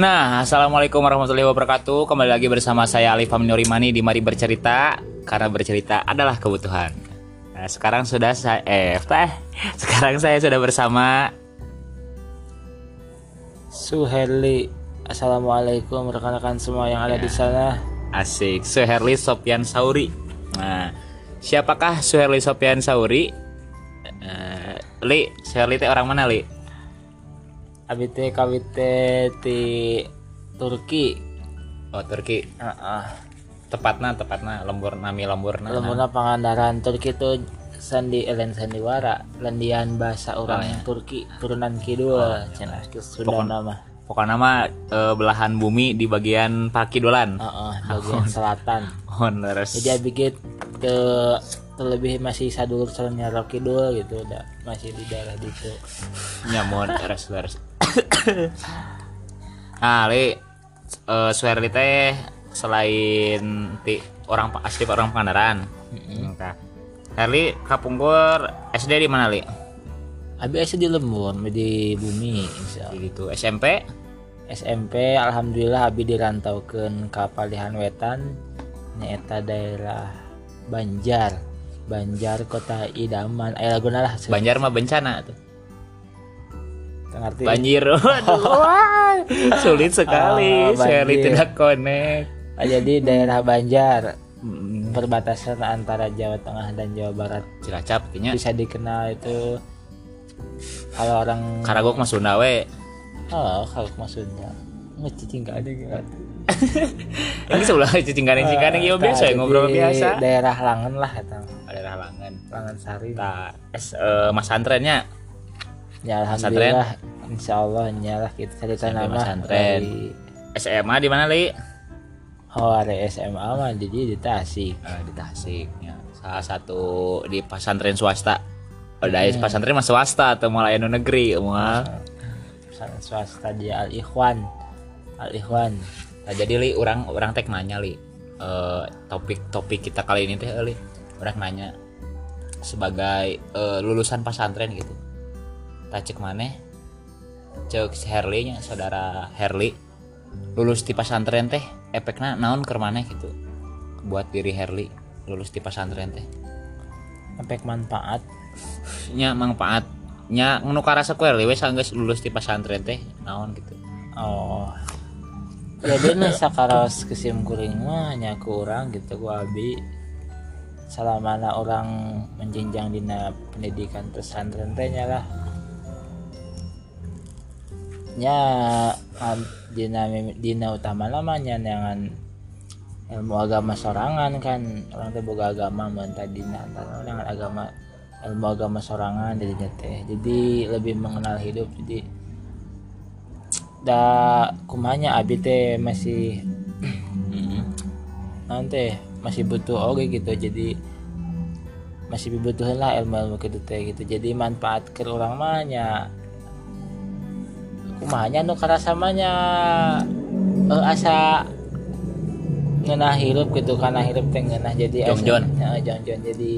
Nah, assalamualaikum warahmatullahi wabarakatuh. Kembali lagi bersama saya Alif Aminurimani di Mari Bercerita karena bercerita adalah kebutuhan. Nah, sekarang sudah saya eh teh. Sekarang saya sudah bersama Suherli Assalamualaikum rekan-rekan semua yang ada di sana Asik Suherli Sopian Sauri. Nah, siapakah Suherli Sopian Sauri? Eh, li, Suherli teh orang mana, Li? Abite kawite di Turki Oh, Turki. Heeh. Tepatna, tepatna lembur nami lemburna. Lemurna Pangandaran Turki itu sandi elen sandiwara landian bahasa orang Oh, iya. Turki turunan kidul cenah sudah Pokok- nama Pokoknya mah eh, belahan bumi di bagian pakidolan. Heeh, bagian selatan Oh, terus. jadi abikit ke terlebih masih sadulur sarengnya Kidul gitu udah masih di daerah itu nyamun beres beres ah li Suherli teh selain ti orang asli orang Pangandaran. Nah, Herli kapungkur SD di mana li? Abi SD di lembur di bumi insya Allah. gitu. SMP SMP Alhamdulillah Abi dirantaukan ke Palihan Wetan nyaeta daerah Banjar. Banjar kota idaman. Aya laguna lah Banjar mah bencana tuh ngerti. Banjir. Waduh. Wah, sulit sekali Suherli banjir. tidak connect. Ah, jadi daerah Banjar Hmm, perbatasan antara Jawa Tengah dan Jawa Barat. Cilacap artinya bisa dikenal itu. Kalau orang Karagok mah Sunda we. Oh kalau maksudnya ngecicing gak ada gitu ini sebelah cicing ya biasa ya ngobrol biasa. daerah Langen lah kata. Daerah Langen. Langen Sari. Nah, es, eh, mas antrennya Ya alhamdulillah insya Allah nyalah kita cerita nama dari SMA di mana li? oh ada SMA mah jadi di Tasik Eh, di Tasik. Ya. Salah satu di pesantren swasta. Udah hmm. pesantren mah swasta atau malah anu negeri mah. pesantren swasta di Al Ikhwan Al Ikhwan Nah, jadi li orang orang tek nanya li eh, topik topik kita kali ini teh li orang nanya sebagai eh, lulusan pesantren gitu. Tak cek mana? Cek Herli nya saudara Herli lulus di pesantren teh efeknya naon ke mana gitu? Buat diri Herli lulus di pesantren teh. Efek manfaat. Nya manfaat. Nya nu karasa kue we sanggeus lulus di pesantren teh naon gitu. Oh. Jadi nih sakaros kesim kuring mah nyaku orang gitu gua abi. Selamana orang menjenjang dina pendidikan pesantren teh lah nya ah, dina dina utama namanya dengan ilmu agama sorangan kan. Orang teh boga agama mentah dina antara dengan agama ilmu agama sorangan jadinya teh. Jadi lebih mengenal hidup jadi da kumanya abi teh masih nanti masih butuh oke gitu. Jadi masih dibutuhin lah ilmu ilmu gitu teh gitu. Jadi manfaat ke orang mahnya kumanya nu karasamanya eh, asa ngenah hirup gitu karena hirup teh ngenah jadi Jongjon. Heeh, jongjon. Jadi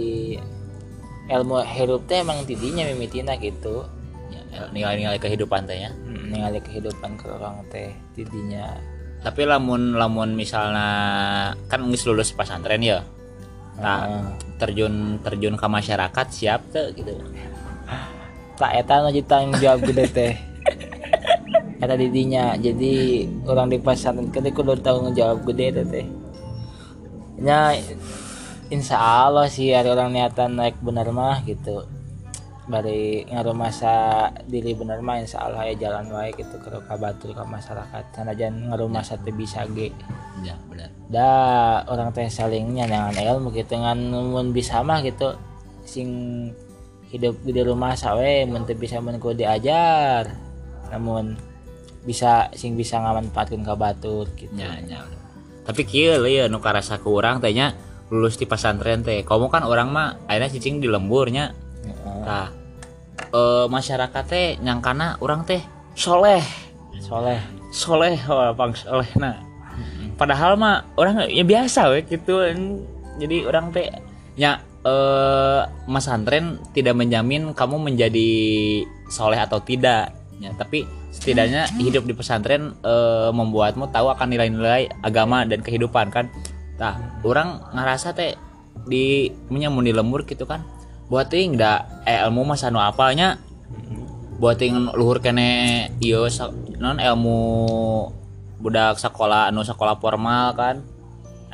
ilmu hirup teh emang tidinya mimitina gitu. Ya, nilai-nilai kehidupan teh ya. Hmm, ningali kehidupan ke orang teh tidinya tapi lamun lamun misalnya kan geus lulus pesantren ya. Nah Heeh. terjun terjun ke masyarakat siap tuh gitu. Tak eta nu jadi tanggung jawab gede teh eta didinya jadi orang di pesantren kan kudu tanggung jawab gede teh nya insya Allah sih ada orang niatan naik bener mah gitu. Bari ngaruh masa diri bener mah insya Allah ya jalan wae gitu ke kabatur ke masyarakat. Sanajan ngaruh masa teh bisa ge. Ya benar. Da orang teh salingnya dengan ilmu gitu dengan mun bisa mah gitu. Sing hidup di rumah sawe mun bisa mun diajar. Namun bisa sing bisa ngamanfaatkeun ka batur gitu. Ya ya. Tapi kieu ya nu karasa ku urang teh nya lulus di pesantren teh. Kamu kan orang mah akhirnya cicing di lemburnya nah eh, masyarakat teh nyangkana orang teh soleh. Soleh. Soleh wah bang soleh. Nah padahal mah orang ya biasa we gitu. Jadi orang teh ya eh mas Antren tidak menjamin kamu menjadi soleh atau tidak tapi setidaknya hidup di pesantren eh, membuatmu tahu akan nilai-nilai agama dan kehidupan kan? Nah orang ngerasa teh di menyamun di lembur gitu kan? Buat ting da eh, ilmu mah sanu apanya buat ting luhur kene iyo non ilmu budak sekolah anu sekolah formal kan?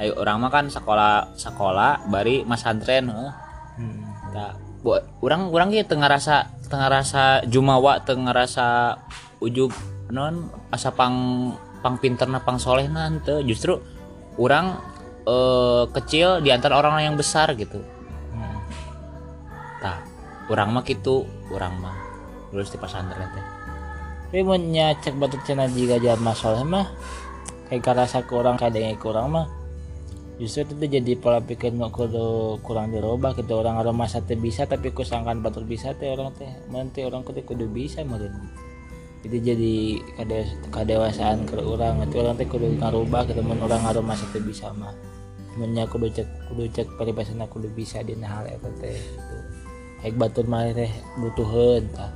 Ayo orang mah kan sekolah sekolah bari masantren. Tah, buat orang orang gitu tengah rasa tengah rasa jumawa tengah rasa ujub non asa pang pang pinterna pang soleh nante justru orang eh, kecil di antara orang yang besar gitu. Tah orang mah gitu orang mah. Lulus di pesantren teh. Tapi mau nyacek batu cina jika jalan masalah mah kayak karasa kurang kadang kurang mah justru itu jadi pola pikir nu kudu kurang dirubah gitu orang ada masa teh bisa tapi kusangkan batur bisa teh orang teh. Nanti orang kudu kudu bisa meureun. Itu jadi kade- kadewasaan ke orang itu orang teh kudu ngarubah gitu mun orang ada masa teh bisa mah. Munnya kudu cek kudu cek paribasana kudu bisa di hal eta teh gitu. Kayak batur mah teh butuheun tah.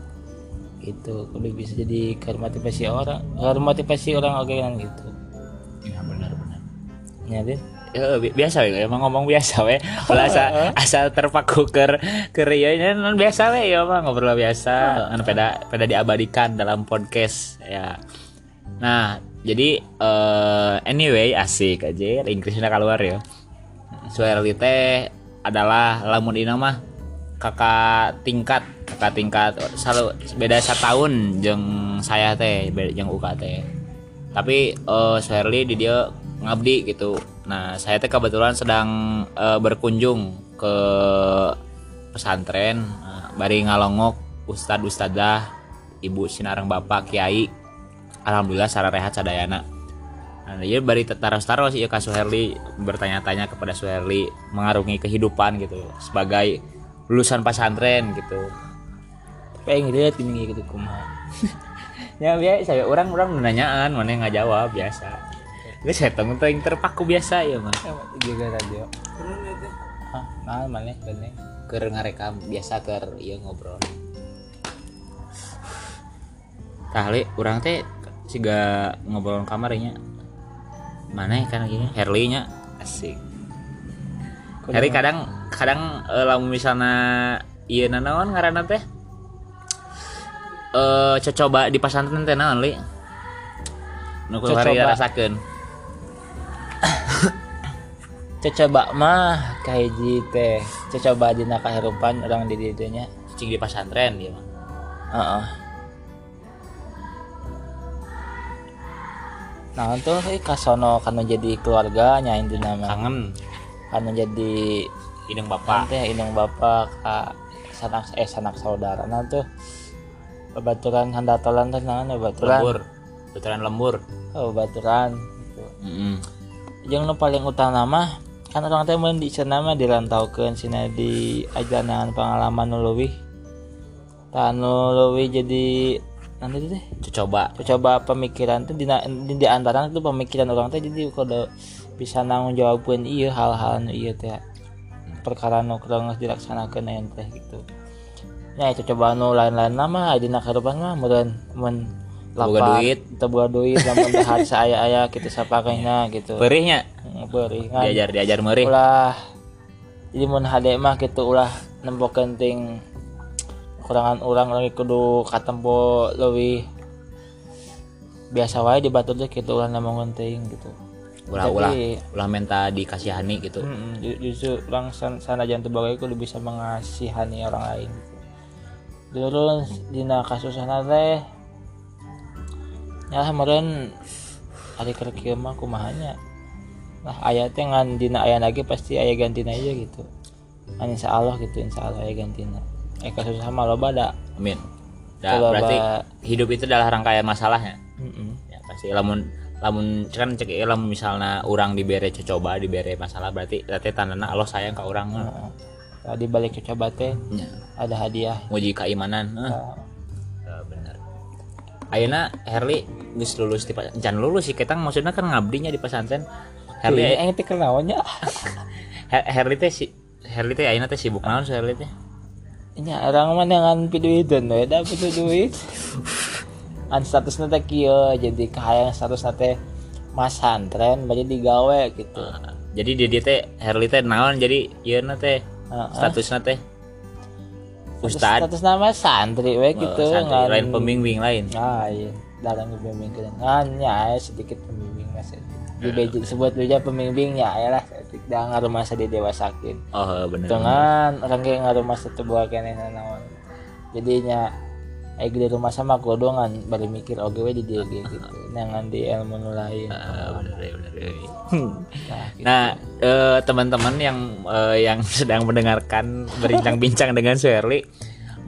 Gitu kudu bisa jadi motivasi orang motivasi orang oke kan gitu. Ya benar benar. Ya Ya, bi- biasa we emang ngomong biasa we Ulah asa asal terpaku ke ke ieu nya non biasa we ya mah ngobrol biasa. Anu peda peda diabadikan dalam podcast ya. Nah jadi eh anyway asik aja. Inggrisnya keluar ya. Suherli teh adalah lamun dina mah kakak tingkat kakak tingkat selalu beda setahun jeng saya teh jeng UK teh. Tapi eh Suherli di dia ngabdi gitu. Nah saya teh kebetulan sedang eh, berkunjung ke pesantren eh, bari ngalongok ustad ustadzah ibu sinarang bapak kiai. Alhamdulillah secara rehat sadayana nah dia bari taros taros ya Kak Suherli bertanya-tanya kepada Suherli mengarungi kehidupan gitu sebagai lulusan pesantren gitu. Pengen lihat ini gitu kumaha? Ya biasa orang orang nanyaan mana nggak jawab biasa Gue saya tuh yang terpaku biasa ya mah juga radio. Ah nah mana bener Ker ngarekam biasa ker iya ngobrol. Tahli orang teh siga ngobrol kamarnya mana ya kan gini? Herli nya asik. Herli kadang kadang eh, lamun misalnya iya nanaon ngaranna teh? Eh coba di pesantren teh naon li? Nu hari rasakeun coba mah kahiji teh coba dina kahirupan orang di dieu nya cing di pesantren dia mah. Nah, itu sih kasono kanu jadi keluarga nya intina mah. kangen. Kanu jadi indung bapak. Teh indung bapak ka sanak eh sanak saudara nah tuh. Babaturan handatolan teh naon ya babaturan lembur. Baturan lembur. Oh babaturan gitu. Mm-mm. yang paling utama mah kan orang teh mun di sana mah dirantaukeun sina di ajaran pengalaman nu leuwih. Tah nu leuwih jadi nanti teh coba coba pemikiran tuh di, di, di antara itu pemikiran orang teh jadi kalau bisa nanggung jawabkan iya hal-hal nu iya teh. Perkara nu kurang geus dilaksanakeun aya teh gitu. Ya itu coba nu lain-lain nama dina karupan mah meureun mun Boga duit. teu boga duit lamun dahat saaya-aya kitu sapakehna gitu. Perihnya beuring kan. Diajar diajar merih ulah jadi mun hade mah gitu ulah nembokeun ting kurangan orang lagi kudu katempo lebih biasa wae di batu teh gitu ulah nemongkeun ting gitu. Ulah ulah Tapi- ulah minta dikasihani gitu. Ju- justru orang san, sana jangan sebagai kudu bisa mengasihani orang lain gitu. terus dina kasus sana teh ya kemarin hari kerja mah kumahanya lah ayat teh ngan dina aya lagi pasti aya gantina aja gitu Kan insya Allah gitu insya Allah aya gantina eh kasus sama lo bada amin Nah, Coba, berarti Ba. hidup itu adalah rangkaian masalahnya Mm-mm. ya pasti lamun lamun kan cek ieu lamun misalnya orang dibere coba dibere masalah berarti berarti tandana Allah sayang ke orang. Heeh. tadi balik coba teh Ya, ada hadiah nguji keimanan eh. Nah, Eh, bener Ayeuna Herli geus lulus di jangan lulus sih kita maksudnya kan ngabdinya di pesantren Herli, eh, teh kenaonnya Her- Herli teh si Herli teh ayeuna teh sibuk naon si Herli teh? Ini orang mana dengan duit dan we dapat duit. an status teh kieu jadi kahayang status teh mas santren bari digawe gitu. Ah, jadi di dia teh Herli teh naon jadi ieu na teh Heeh. statusna teh? Ustad. status nama santri we gitu santri, lain pembimbing lain. Ah iya. Dalam pembimbing kan hanya sedikit pembimbing mas di beja sebut beja pembimbingnya ya lah sedikit dah ngaruh masa di dewasakin oh bener dengan orang kayak ngaruh masa buah kene naon jadinya Aing di rumah sama kodongan baru mikir oke we di dia gitu. Jangan di ilmu lain Ah, bener ya, bener ya. nah, gitu. Nah, eh, teman-teman yang eh, yang sedang mendengarkan berbincang-bincang dengan Sherly,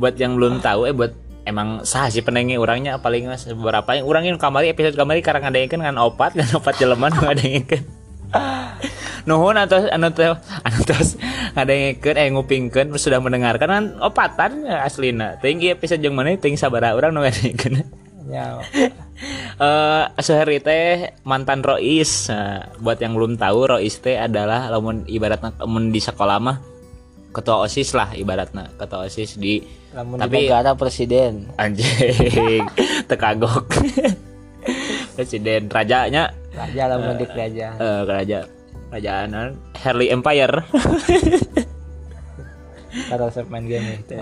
buat yang belum tahu, eh buat emang sah sih pendengi orangnya paling mas beberapa yang orangin kamari episode kamari karena ngadengin kan opat kan opat jeleman ngadengin nuhun atau anu teh anu tos ngadengin eh ngupingkeun sudah mendengarkan kan opatan aslina. Tinggi episode yang mana tinggi sabara orang nu ngadengin ya. Eh teh mantan Rois. Nah, buat yang belum tahu Rois teh adalah lamun ibaratnya lamun di sekolah mah ketua OSIS lah ibaratnya ketua OSIS di lamun Tapi- di negara presiden. Anjing tekagok. Presiden rajanya. Raja lamun di kerajaan eh raja kerajaan Herli Empire. Kalau saya main game itu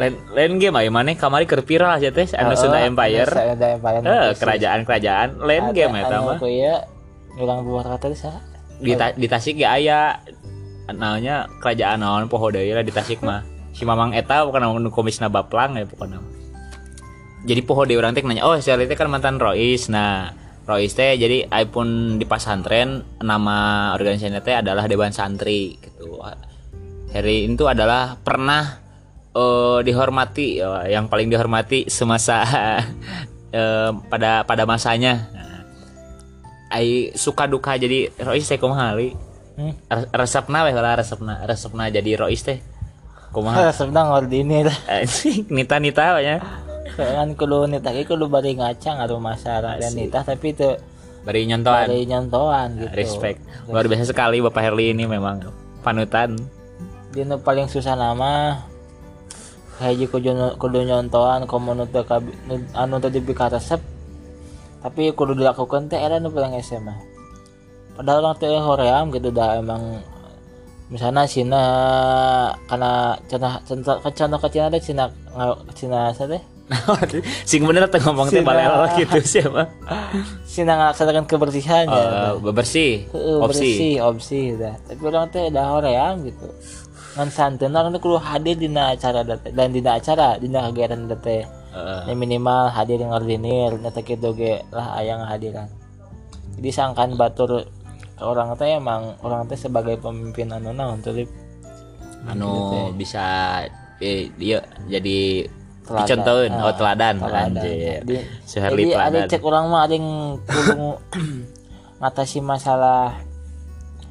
lain lain game aja mana? Kamari keur viral aja teh? Anu Sunda Empire. Sunda Empire eh kerajaan-kerajaan lain game eta mah. ya ulang buah kata di di, Ta- di Tasik ya aya namanya kerajaan naon poho deui lah di Tasik mah si Mamang eta bukan namun komisna Baplang ya pokoknya. Jadi poho deui urang teh nanya oh si teh kan mantan Rois. Nah Rois teh jadi iPhone di pasantren nama organisasinya teh adalah Dewan Santri gitu. Heri itu adalah pernah eh, dihormati eh, yang paling dihormati semasa eh, pada pada masanya. Nah, ai suka duka jadi Rois teh kumaha hmm? Res- resepna weh lah resepna resepna jadi Rois teh. Kumaha? Sedang ngordini lah Anjing, nita nita apa ya. Soalnya kudu nita ge kudu bari ngaca ngaruh masyarakat dan nita tapi itu bari nyontohan. bari nyontohan gitu. Respect. Luar biasa sekali Bapak Herli ini memang. Panutan. Dia paling susah nama. Hiji kudu kudu nyontohan komo nu anu tadi resep. Tapi kudu dilakukan teh era nu paling SMA padahal orang teh hoream gitu dah emang misalnya Cina karena contoh contoh kecil ada Cina nga- Cina apa teh sing bener tuh ngomong teh Sina. balelo gitu siapa? Cina ngelaksanakan kebersihan ya. Eh, bebersih Heeh, opsi bersih opsi dah. Tapi orang teh dah hoream gitu. Ngan santen orang teh kudu hadir di acara dat- dan di acara di kegiatan dat teh. Heeh. Ya minimal hadir yang ordinir nyata gitu ge lah ayang hadiran. Jadi sangkan batur ke orang teh emang orang teh sebagai pemimpin anu naon tuh anu bisa eh, dia jadi Teladan. dicontohin oh Ah, teladan teladan. anjir. Jadi- Suherli jadi ada cek orang mah ada yang kudu ngatasi masalah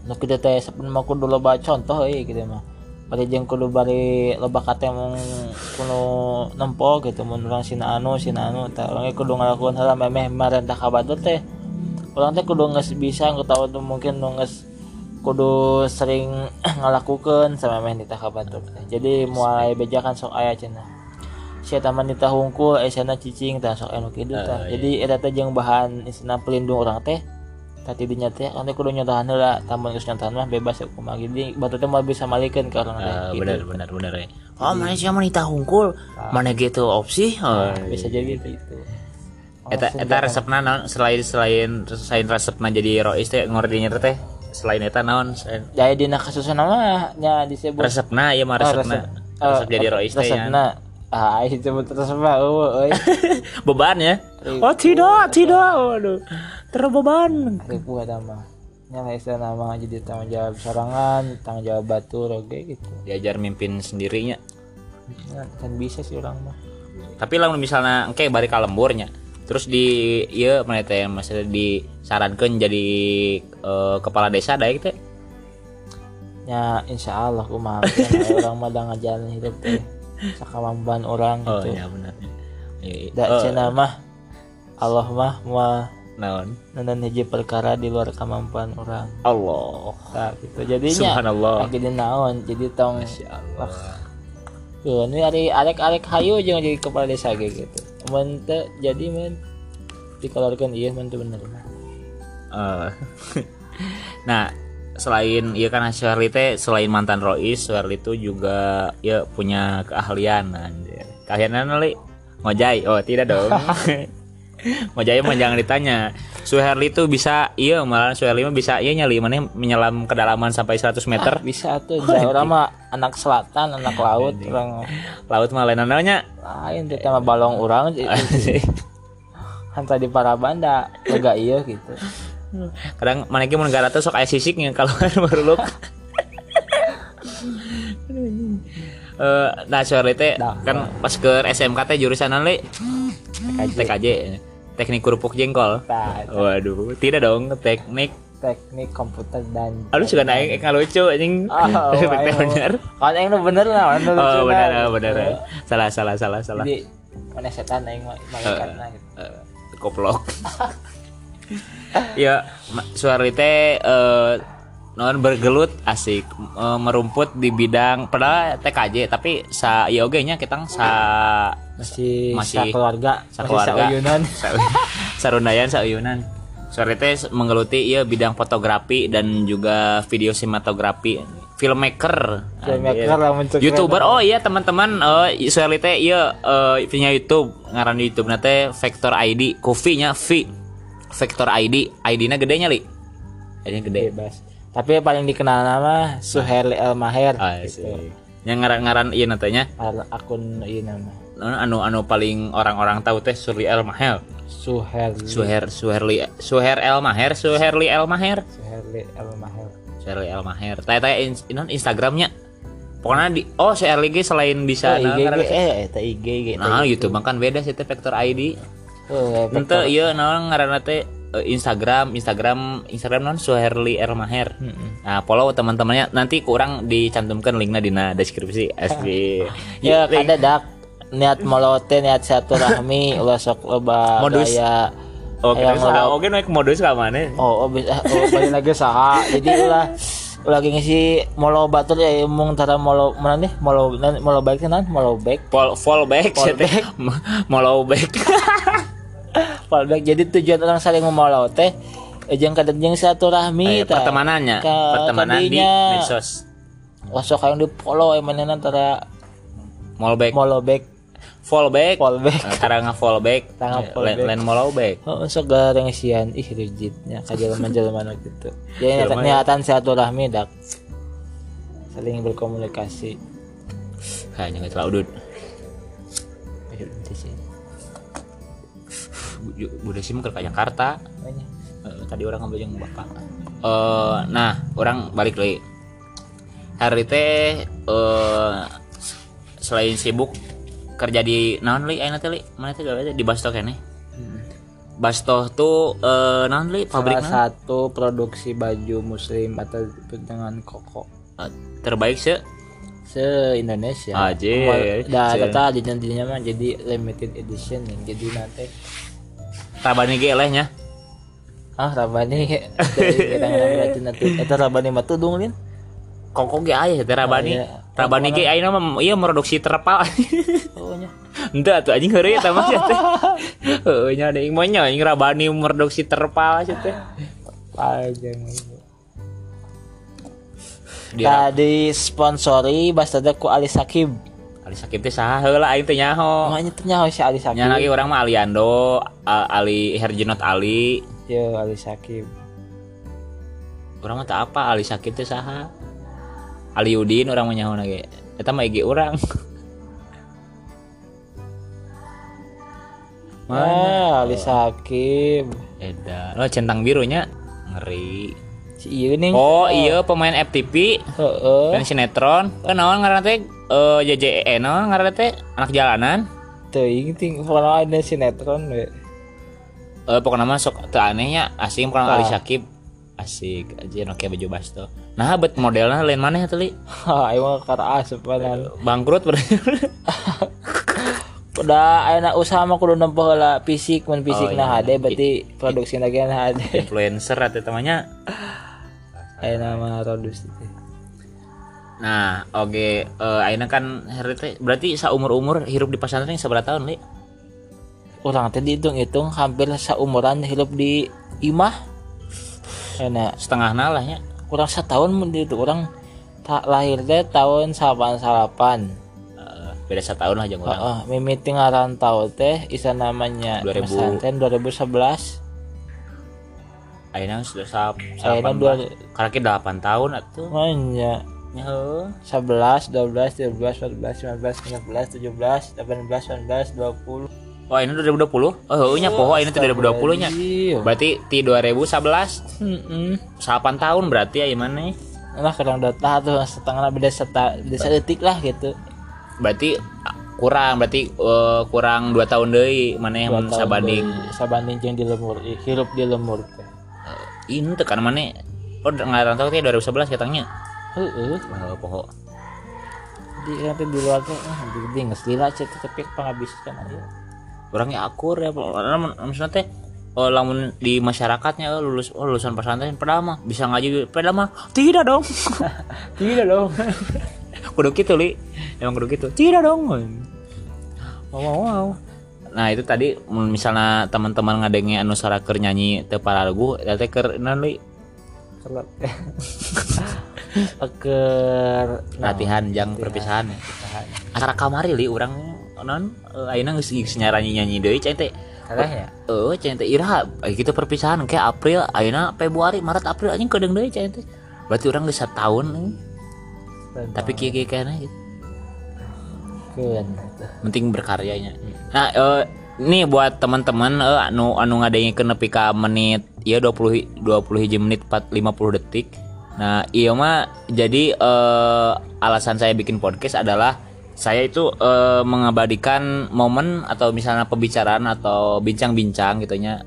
nu kitu teh saben mah kudu loba contoh euy gitu mah. Bari jeung kudu bari loba kate mung kudu nempo gitu mun urang sina anu sina anu tah urang kudu ngalakuan heula memeh marentah ka batur teh urang teh kudu geus bisa ngetahu tuh mungkin nu kudu sering ngalakukeun samemeh nita ka batur teh. Jadi mulai bejakan sok aya cenah. Sia taman nita hungkul eh sana cicing tah sok anu kitu tah. Eh, jadi eta teh jeung bahan isina pelindung urang teh. Tadi dinya teh kan teh kudu nyontohan heula tamun geus nyontohan mah bebas ya kumaha. Jadi batu teh mah bisa malikeun ka urang teh Eh, gitu. benar benar benar ya oh mana sih wanita hungkul? Mana gitu opsi? Oh, bisa jadi gitu eta eta resepna naon? Selain selain selain resepna jadi rois teh ngordinya teh selain eta naon? Selain jadi dina kasusna mah nya disebut resepna ya mah Oh, resepna. resep- resep oh, jadi rois teh ya. resepna. Ah itu disebut resep mah eueuh euy. Beban ya? Oh tidak tidak. Waduh terbeban. Ribu eta mah nya lah istilah nama jadi tanggung jawab sorangan tanggung jawab batur oke gitu. Diajar mimpin sendirinya kan bisa sih orang mah. Tapi lamun misalnya engke bari ka lemburnya terus di iya mana teh maksudnya disarankan jadi eh, kepala desa da teh ya? Insya Allah orang mah da ngajalan hidup teh sakamampuan orang oh gitu. ya benar Iya, iya. da Oh, cenah mah Allah mah mah naon? nanan hiji perkara di luar kemampuan orang. Allah. Nah, gitu. Jadinya subhanallah. lagi di naon? Jadi tong Masya Allah. Tuh, ini ari arek-arek hayu jangan jadi kepala desa gitu. Mun teu jadi dikolorkeun ieu mun teu bener. Eh, nah selain iya kan Syarli teh selain mantan Rois Syarli itu juga ya punya keahlian anjir. keahlian li? Ngojai? Oh tidak dong ngojai mah jangan ditanya. Suherli itu bisa iya malah Suherli mah bisa iya nyali mana menyelam kedalaman sampai 100 meter. Bisa tuh jauh orang mah anak selatan anak laut orang laut mah lain namanya? Lain teh mah balong orang hantar di Parabanda lega iya gitu. Kadang mana mun gara tuh sok aya sisiknya kalau baru lu Eh, nah Suherli teh kan pas ke SMK teh jurusan li TKJ teknik kerupuk jengkol? Nah, waduh tidak dong teknik teknik komputer dan Aduh juga naik nggak lucu anjing. Oh, bener. Kan yang bener lah Oh lah. oh, benar salah salah salah salah. Jadi mana setan aing malaikatna gitu. Eh, koplok ya Suherli teh eh, non bergelut asik. Eh, merumput di bidang padahal TKJ tapi sa ya oge nya kita sa masih Masih- keluarga sakeluarga. masih sauyunan sa- sarundayan sauyunan Suherli teh menggeluti ya bidang fotografi dan juga video sinematografi. Filmmaker. Filmmaker lah muncul YouTuber. oh iya teman-teman. Eh Suherli teh iya eh, punya YouTube. Ngaran di YouTube nate Vector ID Kofi nya V. Vector ID ID-nya gedenya li. ID-nya gede. Bebas. Tapi yang paling dikenal nama Suherli El Maher ah, gitu. sih. yang ngaran-ngaran iya natanya Al- akun ini nama anu anu paling orang-orang tahu teh Surli El Maher Suherli Suher Suherli Suher El Maher Suherli El Maher Suherli El Maher Suherli El Maher tanya-tanya in, inon Instagramnya. Pokoknya di oh Suherli ge selain bisa Oh, nah, IG ngaran- eh IG nah YouTube mah kan beda sih teh Vector ID oh, Ente iya naon ngaranna teh eh, Instagram Instagram Instagram non Suherli El Maher nah follow teman-temannya. Nanti kurang dicantumkan linknya di deskripsi asli ya kada dak niat molote niat silaturahmi ulah sok loba Modus. gaya oke terus ngolo- oke naik modus ka mana? Oh oh bisa oh balik lagi saha. Jadi ulah lagi ngisi molo batur ya mung tara molo mana nih? Molo molo baik nan? Molo back fall Fall sih teh mau back. Fall back. Jadi tujuan orang saling memolo teh jeung kada jeung silaturahmi Eh, pertemanannya. Ka- pertemanan di medsos. Wah sok yang di follow emang antara back. molo back fallback fall back Eh, karena nge fallback Karena Eh, fallback. lain lain back Oh, sok gareng sian ih rigidnya kajelman jelman gitu. Jadi Jelema niat- ya. niatan silaturahmi dak saling berkomunikasi. kayaknya nggak terlalu Ayo nanti sih. Ke Jakarta. Eh, tadi orang ngambil yang bapak eh nah orang balik lagi hari teh eh selain sibuk kerja di naon li? Ayeuna teh li? Mana teh gawe di Basto kene. Basto tuh eh naon li? Pabrik Salah satu produksi baju muslim atau dengan koko. Eh, terbaik sih se Indonesia. Aje. Dah Se- tata jadinya mah jadi limited edition yang jadi nanti. Rabani ge elehnya ah rabani kadang-kadang berarti nanti. Eta rabani mah tudung lin? Koko ge aya teh Rabani. Oh, iya. Rabani ge ayeuna mah ieu produksi terpal oh nya atuh anjing heureuy eta mah teh. Heueuh nya deui mah nya anjing Rabani produksi terpal sia teh. Dia tadi sponsori bastada ku Ali Sakib Ali Sakib teh saha heula aing teh nyaho. makanya tuh nyaho si Ali Sakib Nya lagi orang mah Aliando, Ali Herjunot Ali. yo Ali Sakib Urang mah teu apa Ali Sakib teh saha? Ali Udin orang nyaho ge. Eta mah IG urang. ah Ali Sakib Eda. Oh centang birunya ngeri. si iya nih Oh iya pemain FTP heeh dan sinetron. Eh naon ngaranna teh eh JJE naon ngaranna teh anak jalanan. teuing ting pokoknya ada sinetron we Eh pokoknya mah sok teu anehnya asing pokoknya Ah. Ali Sakib asik aja pakai baju basto. Nah bet modelnya lain mana tadi? ha ayo mah kara asup panan Bangkrut berarti. udah ayeuna usaha mah kudu nempuh heula fisik mun fisik Oh, nah iya. Berarti produksi lagi HD Influencer atau temannya. ayeuna mah produksi teh Nah, oke, eh ayeuna kan hari teh berarti saumur umur hirup di pesantren seberapa tahun, Li? orang tadi hitung-hitung hampir seumuran hidup di imah karena setengah nalahnya kurang setahun itu orang tak lahir teh tahun salapan salapan. Eh, beda setahun lah jeung urang. Heeh, mimiti ngarantau teh isa namanya 2000. pesantren 2011 ayeuna sudah sap Ayeuna dua karena kita 8 tahun atuh. Manya nya heuh 11, 12, 13, 14, 15, 16, 17, 18, 19, 20 Wah ini 2020 Oh heuh nya poho ini teh 2020 nya Berarti ti 2011 Heeh. 8 tahun berarti ya gimana nih? Lah kadang data tuh setengah beda seta beda sedetik lah gitu. Berarti ah, kurang berarti eh, kurang 2 tahun deui mana yang sabanding. sabanding jeung di lemur hirup di lemur teh. Eh, ini teh kan mana Oh ngarantau teh 2011 katanya heeh. Oh, poho. Di nanti di luar teh ah di di geus lila cek tapi penghabiskan aja orangnya akur ya maksudnya teh oh, lamun di masyarakatnya oh, lulus oh, lulusan pesantren padahal mah bisa ngaji padahal mah tidak dong. Tidak dong. Kudu gitu li. Emang kudu gitu. Tidak dong wow, wow, wow. nah itu tadi misalnya teman-teman ngadenge anu saraker nyanyi teu lagu eta teh keur naon li? Kelak. Aker latihan jang perpisahan. Ya. acara kamari li urang non ayeuna geus geus nyaranyi nyanyi deui cai teh Salah ya? Oh, cai teh iraha eh, gitu perpisahan kayak April ayeuna Februari Maret April anjing kedeung deui cai teh berarti orang geus anjing. tapi kieu kieu kana gitu Keun. penting berkaryanya nah eh, ini buat teman-teman eh, anu anu ngadengikeun nepi ka menit ya 20 20 hiji menit 4 50 detik nah iya mah jadi eh, alasan saya bikin podcast adalah saya itu eh, mengabadikan momen atau misalnya pembicaraan atau bincang-bincang gitunya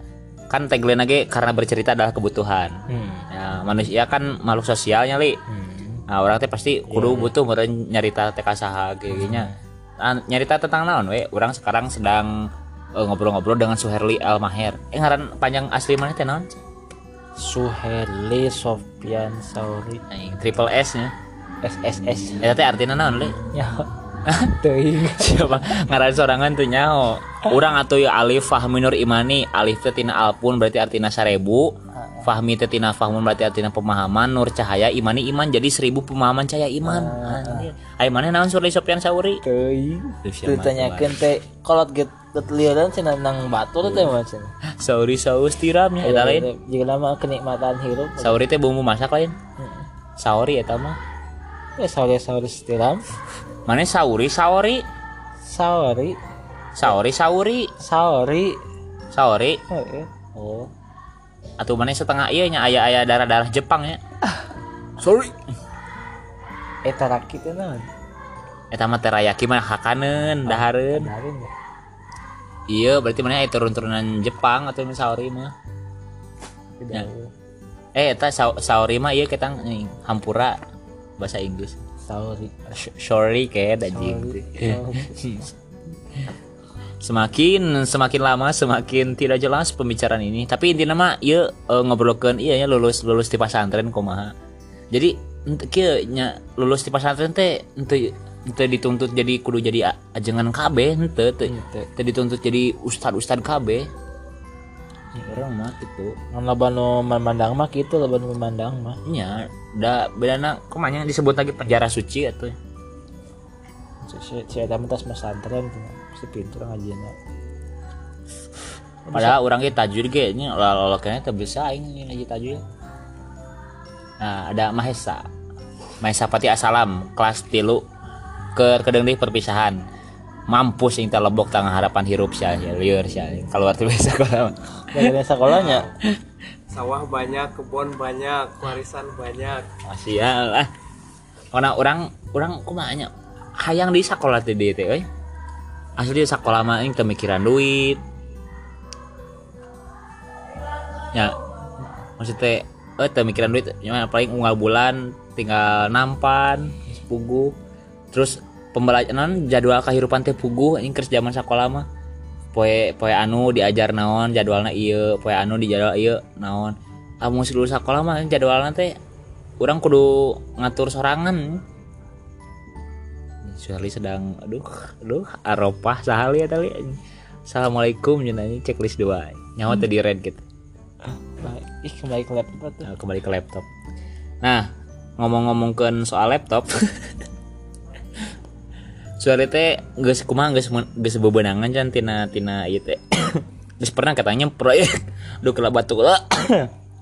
kan tagline lagi karena bercerita adalah kebutuhan Hmm. ya manusia kan makhluk sosialnya li Hmm. Nah, orang teh pasti kudu butuh meureun nyarita teh ka saha ge nya. Nah, nyarita tentang naon we? Orang sekarang sedang eh, ngobrol-ngobrol dengan Suherli Almaher. Eh ngaran panjang asli mana teh naon? Suherli Sofian Sauri Aing triple S nya. SSS Eta teh artina naon li? ya teuing Siapa ngaran sorangan tuh nyaho. Urang atuh ya Alif Fahmi Nur Imani, Alif teh tina alpun berarti artina 1000. Fahmi teh tina fahmun berarti artina pemahaman, Nur cahaya, Imani iman jadi 1000 pemahaman cahaya iman. Anjir. Ai mana naon Surli Sopian Sauri? teuing ditanyakeun teh kolot get lieuran cenah nang batur teh mah cenah Sauri saus tiramnya eta lain. Jika lama kenikmatan hirup Sauri teh bumbu masak lain. Sauri eta mah. ya sauri sauri setiram Mana sauri sauri sauri sauri sauri sauri sauri. Heeh. Oh. Atuh mana setengah iya nya aya-aya darah-darah Jepang ya. Sorry. eta raki teh naon Eta mah terayaki mah hakaneun dahareun. Dahareun ya? Iya, berarti mana aya turun-turunan Jepang atau sauri mah. Tidak. Eh eta sa- sauri mah ieu kita hampura bahasa Inggris. Sh- Sorry kayak anjing. Sauri. Sauri. semakin semakin lama semakin tidak jelas pembicaraan ini tapi intinya mah iya eh, ngobrolkeun iya ya lulus lulus di pesantren kumaha jadi ente kieu nya lulus di pesantren teh ente ente dituntut jadi kudu jadi ajengan KB ente Henteu. teu dituntut jadi ustad ustad KB ya, orang mah gitu nu memandang mah kitu loba nu memandang mah nya da bedana kumanya disebut lagi penjara suci si eta mah tas pesantren si pintur ngajieuna Padahal orang ge tajwid ge nya lalu kayaknya teu bisa aing ngaji tajwid. Nah, ada Mahesa. Mahesa Pati Asalam kelas tilu ke kedeng deui perpisahan. Mampus yang telebok tengah harapan hirup sia ya lieur sia keluar ti biasa sekolah. dari sekolahnya sawah banyak kebun banyak warisan banyak Masih ya lah. Karena orang orang kumaha nya hayang di sekolah teh dieu teh euy. Asli di sekolah mah aing teu mikiran duit. Ya. Maksudnya eh teu mikiran duit, cuma paling unggal bulan tinggal nampan, pugu. Terus pembelajaran jadwal kehidupan teh pugu anjing keur zaman sekolah mah. Poe poe anu diajar naon jadwalna ieu, poe anu di jadwal ieu naon. Amun si lulus sekolah mah jadwalna teh orang kudu ngatur sorangan. Shirley sedang aduh aduh aropah sahali ya tali assalamualaikum jenanya checklist dua nyawa tadi red gitu ih kembali ke laptop tuh. Nah, kembali ke laptop. Nah ngomong-ngomong soal laptop soalnya teh geus kumaha geus men- geus bebenangan can tina tina ieu teh. Geus pernah katanya proyek duh kela batu lah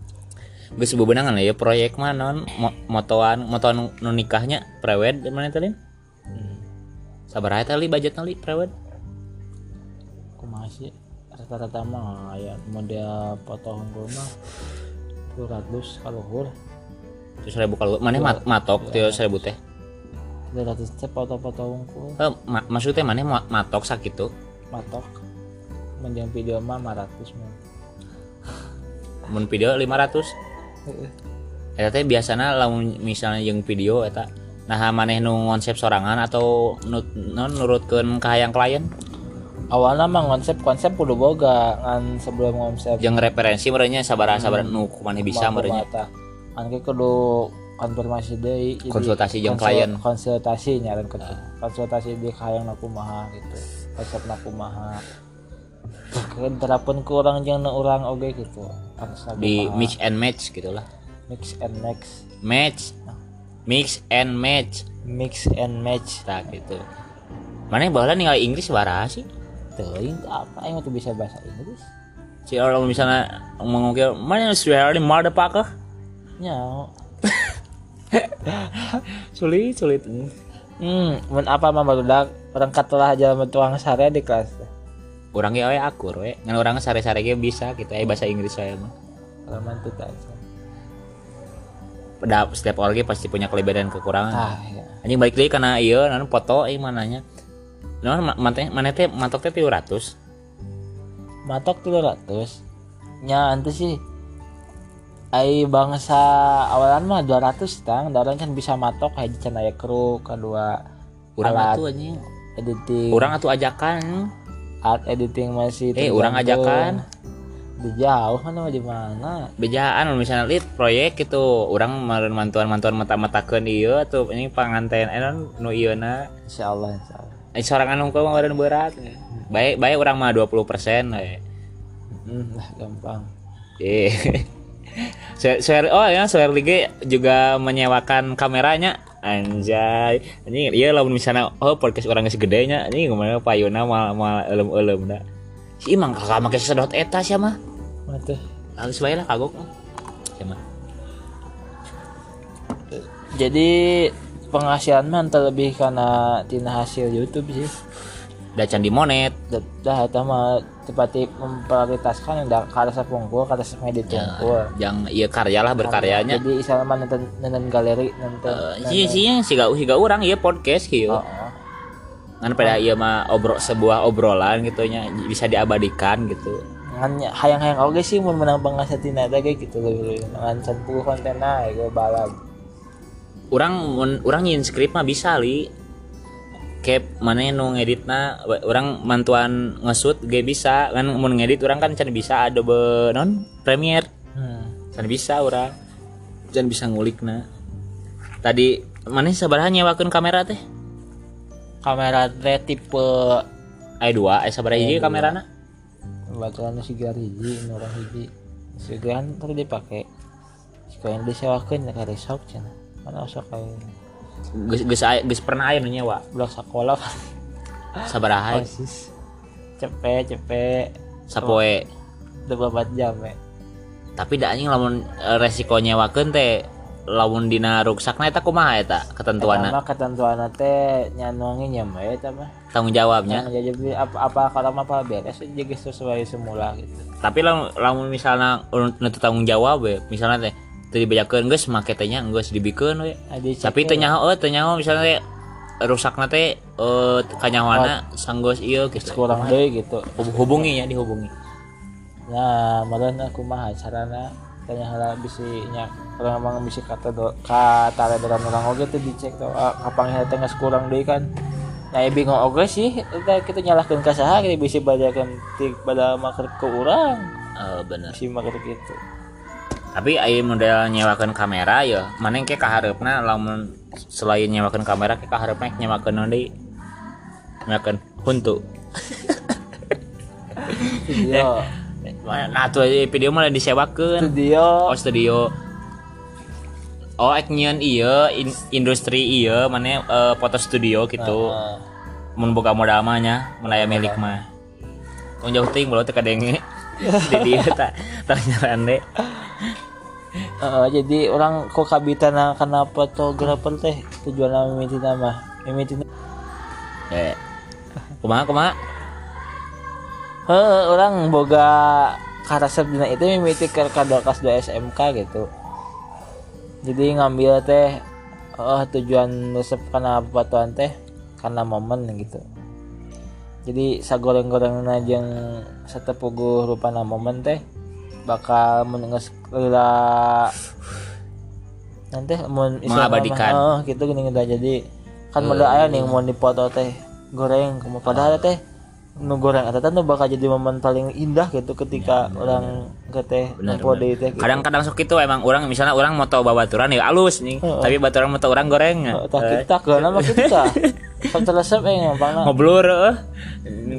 geus bebenangan lah ya proyek mah naon mo- motoan motoan nu nikahnya prewed mana tadi sabar aja tali budgetnya li prewed. Aku masih rata-rata mah ya model foto unggul mah 200 kalau hur. Terus seribu kalau mana mat, matok tuh seribu teh 200 teh foto-foto unggul Eh, ma- maksudnya mana ma- matok sakit tuh matok menjang video mah 500 mah mun video 500 eta teh biasana lamun misalnya yang video eta nah maneh nu konsep sorangan atau nu, non nurutkeun kahayang klien? Awalnya mah konsep konsep kudu boga ngan sebelum konsep jeung referensi merenya sabaraha sabaraha nu kumaneh bisa merenya kan kudu konfirmasi jadi Konsultasi jeung klien. konsultasi nyaran ke konsultasi di hayang naku maha gitu konsep naku maha kan terapun ke orang jeung nu urang oge gitu di mix and match gitulah mix and match. Match. Mix and match. Mix and match. Tak gitu. Maneh baheula ningali Inggris sabaraha sih? Teuing apa yang tuh bisa bahasa Inggris? Si orang misalnya ke mana Australia motherfucker nya sulit sulit. Hmm mun apa mah barudak orang katelah aja tuang sare di kelas. Orang ge we akur we. Ngan orang sare-sare ge bisa gitu eh bahasa Inggris saya mah. Kalau mantu tak pada setiap orang pasti punya kelebihan dan kekurangan. Ah ya anjing balik deui karena iya nan foto eh mananya Nah, maneh maneh teh matok teh 300 matok 300 nya ante sih ai bangsa awalan mah 200 tang. Daran kan bisa matok kayak can aya kru kedua urang atuh anjing. Editing. Urang atuh ajakan art editing masih Eh, urang ajakan. di jauh mana di mana? Bejaan misalnya lihat proyek gitu. Orang meureun mantuan-mantuan mata-matakeun ieu tuh ini panganten eh non nu ieu na. Insyaallah insyaallah. Eh sorangan unggul mah meureun berat. Baik baik orang mah 20% we hmm, lah gampang. Eh. Swear, oh ya Swear League juga menyewakan kameranya. Anjay. Ini iya lamun misalnya oh podcast orang geus gedenya ini ke mana payuna mal mal elem-elem da si imang kakak make sedot eta sia mah mata. Harus bae lah kagok. Mah. jadi penghasilan mah lebih karena tina hasil YouTube sih da can dimonet dah eta mah tepati memprioritaskan yang dah karasa pungkul karasa medit Ya. pungkul. yang iya karya lah berkaryanya. Jadi mah nonton nonton galeri nonton Eh, sih sih siga siga orang iya podcast gitu oh, oh. kan pada iya mah obrol sebuah obrolan gitu nya bisa diabadikan gitu. Ngan hayang-hayang oge sih mun menang tina eta ge gitu leuwih ngan 10 kontenna gue balag orang orang nyin skrip mah bisa li cap mana nu ngeditna wa- orang mantuan ngesut ge bisa. Kan mun ngedit orang kan can bisa Adobe non Premiere hmm. can bisa orang can bisa ngulikna tadi mana sabaraha nyewakeun kamera teh? Kamera teh tipe aya dua aya sabaraha hiji kamerana baturan si gear hiji orang hiji. Si gear tadi dipake jika yang disewakeun ka resort cenah mana usah kayak geus geus aya- geus pernah aya nyewa? Budak sekolah. Sabaraha osis cepet cepet. Sapoe. 24 jam ya. Tapi da anjing lamun eh, resiko nyewakeun teh lamun dina ruksakna eta kumaha eta ketentuanna? Pertama ketentuan teh nyanongi nyam ya eta mah. Tanggung jawabnya. Jadi apa apa kalau apa beres geus sesuai semula gitu. Tapi lamun, lamun misalnya teu tanggung jawab we misalnya teh teu dibejakeun geus make teh nya geus dibikeun we. Tapi teu nyaho euy teu nyaho misalnya teh rusakna teh eh kanyahoana sanggeus ieu gitu kurang deui gitu. Hub- hubungi ya dihubungi. Nah meureun aku mah carana tanya hala bisi nya. Orang emang bisi kata do kata lebaran orang oge tuh dicek tuh ah, kapan teh geus kurang deui kan? Nah, ya bingung oge sih, kita kita nyalahkan ke saha kita bisa bajakan tik pada maker ke urang, Eh bener. Si maker gitu. Tapi aya model nyewakeun kamera ya mana ke kaharepna lamun selain nyewakeun kamera ke kaharepna nyewakeun naon deui? Nyewakeun huntu. Studio. Nah tuh video malah disewakeun. Studio. Oh studio. Oh nyieun ieu in- industri ieu mana eh, foto studio gitu. Heeh. mun boga modal mah nya melaya milik mah. Tong jauh ting teh kadenge di dia tak tanya deh Heeh, jadi orang kok kabitan na karena fotografer teh tujuan nama mimiti nama mimiti eh kumaha kumaha? Heeh, orang boga karasep dina itu mimiti ke kado kelas 2 SMK gitu. Jadi ngambil teh oh tujuan resep karena batuan teh karena momen gitu jadi sagoreng-goreng yang satepuguh rupana momen teh bakal menengah lila nanti mun istilahna Mengabadikan. mah, oh, gitu gini gitu jadi kan modal aya nih mau dipoto teh goreng. Kumaha padahal teh nu goreng teh nu bakal jadi momen paling indah gitu ketika orang ke teh teh gitu. kadang-kadang sok itu emang orang misalnya orang mau tahu babaturan ya alus nih. Heeh. tapi baturan mau tahu orang goreng. Oh, tah kita ke nama kita kan resep eh gampang ngobrol eh.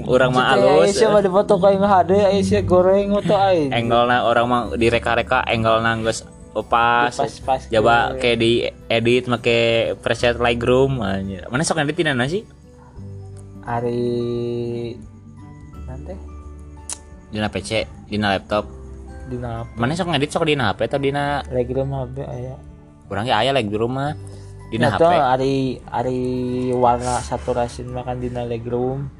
orang mah alus Aisyah mah dipoto kayak ngade Aisyah goreng atau aing angle orang mah direka-reka angle nanggus pas pas-pas coba kayak di edit make preset Lightroom anjir. mana sok edit tina sih? Hari nanti dina PC dina laptop. Dina mana sok ngedit sok dina HP atau dina lagi rumah be aya. Orang ya aya lagi di rumah dina Nah, HP tuh hari hari warna saturasi makan dina legroom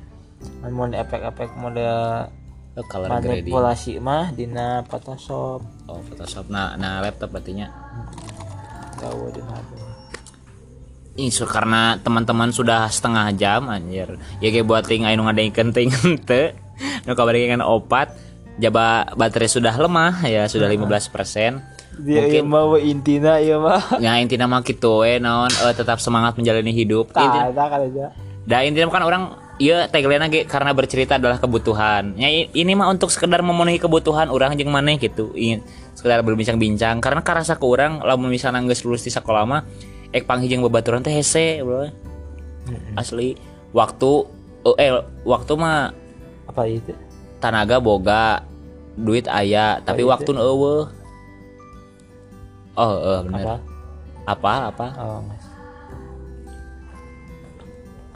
namun efek-efek mode oh, color grading. manipulasi mah dina Photoshop. Oh Photoshop. Nah nah laptop berartinya. Tahu dina HP. Ih, so, karena teman-teman sudah setengah jam anjir. Ya kayak buat ting anu ngadaikeun ting teu nu kabarikeun opat. Jaba baterai sudah lemah ya sudah 15% dia Mungkin... mau intina ya mah ya intinya mah gitu we naon eh, tetap semangat menjalani hidup. Inti- tak kan aja Da intinya kan orang iya tagline ge karena bercerita adalah kebutuhan. Ya ini mah untuk sekedar memenuhi kebutuhan orang jeung maneh gitu. Ingin sekedar berbincang-bincang. Karena karasa ke orang lamun misalnya geus lulus di sekolah mah ek panghijing babaturan teh hese, Bro. Asli. Waktu eh waktu mah apa itu? Tanaga boga duit aya. Tapi waktu eueuh. Oh, eh bener. apa Apa apa? oh mas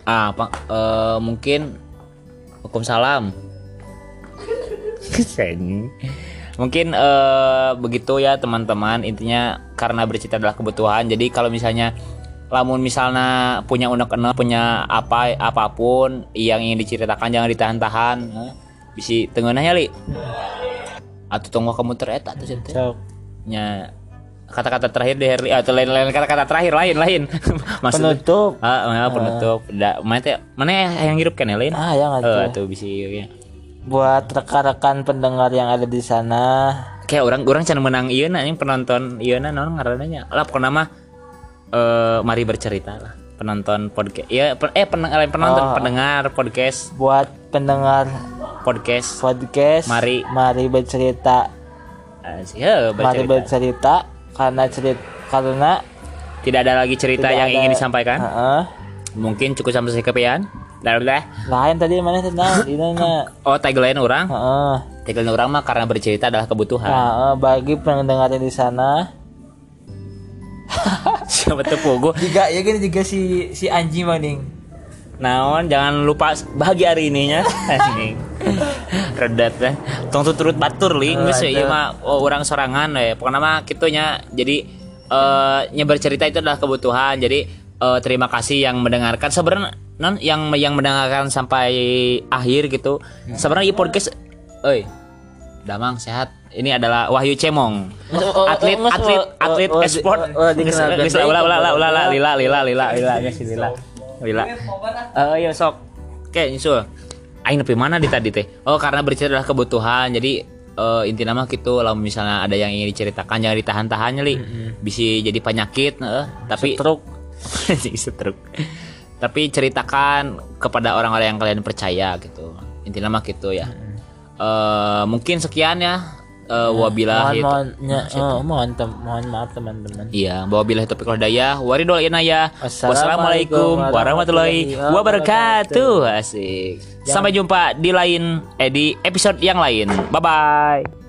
Ah, apa eh, mungkin hukum salam. Mungkin eh, begitu ya teman-teman. Intinya karena bercita adalah kebutuhan. Jadi kalau misalnya lamun misalnya punya unek-unek punya apa apa pun yang ingin diceritakan jangan ditahan-tahan. Bisi tengenahnya li. Atau tunggu kamu tereta tuh Nya kata-kata terakhir di Herli atau lain-lain kata-kata terakhir lain lain. Maksudnya penutup Ah, ah, penutup. Da, mana teh mana yang hirup kan lain? ah yang Eh, itu tuh bisa ya. buat rekan-rekan pendengar yang ada di sana Kayak orang orang can menang ieu na yang penonton ieu na naon ngaranna Lah pokona mah eh mari bercerita lah. Penonton podcast. Ya pen- eh pendengar penonton Oh. pendengar podcast buat pendengar podcast. podcast Mari. mari bercerita Ah, sih, ya, mari bercerita. Karena cerita karena Tidak ada lagi cerita yang ada- ingin disampaikan. Heeh. Mungkin cukup sampai sekian. Dah udah. lain tadi mana tentang ini na Oh, tagline orang. Heeh. Tagline orang mah karena bercerita adalah kebutuhan. Nah, eh, bagi pendengar di sana Siapa tuh pugu? juga ya gini juga si si anjing maning Naon jangan lupa bahagia hari ininya anjing. Redat teh. Tong turut batur ling Oh, geus ada. ieu mah oh, orang sorangan we. Pokona mah kitu nya. Jadi eh nyebar cerita itu adalah kebutuhan. Jadi eh, terima kasih yang mendengarkan. Sebenarnya non yang yang mendengarkan sampai akhir gitu. Hmm. Sebenarnya ieu podcast euy. Damang sehat. Ini adalah Wahyu Cemong. Oh, oh, Atlet oh, atlet oh, atlet oh, oh, e-sport. oh, oh, ulah ulah ulah ulah lila lila lila lila lila. Lila. Eh iya sok. Oke, nyusul. Aing nepi mana di tadi teh? Oh, karena bercerita adalah kebutuhan. Jadi eh inti nama gitu lah misalnya ada yang ingin diceritakan jangan ditahan-tahan li. Bisa jadi penyakit heeh, tapi stroke. Tapi ceritakan kepada orang-orang yang kalian percaya gitu. Inti nama gitu ya. Eh mungkin sekian ya Eh, wabillahi mohon mohon, nya- oh, mohon tem- mohon maaf teman-teman Iya, wabillahi taufiq wal hidayah. Waridul inayah. Wassalamualaikum Wassalamualaikum warahmatullahi wabarakatuh. Asik. Sampai jumpa di lain eh di episode yang lain. Bye bye.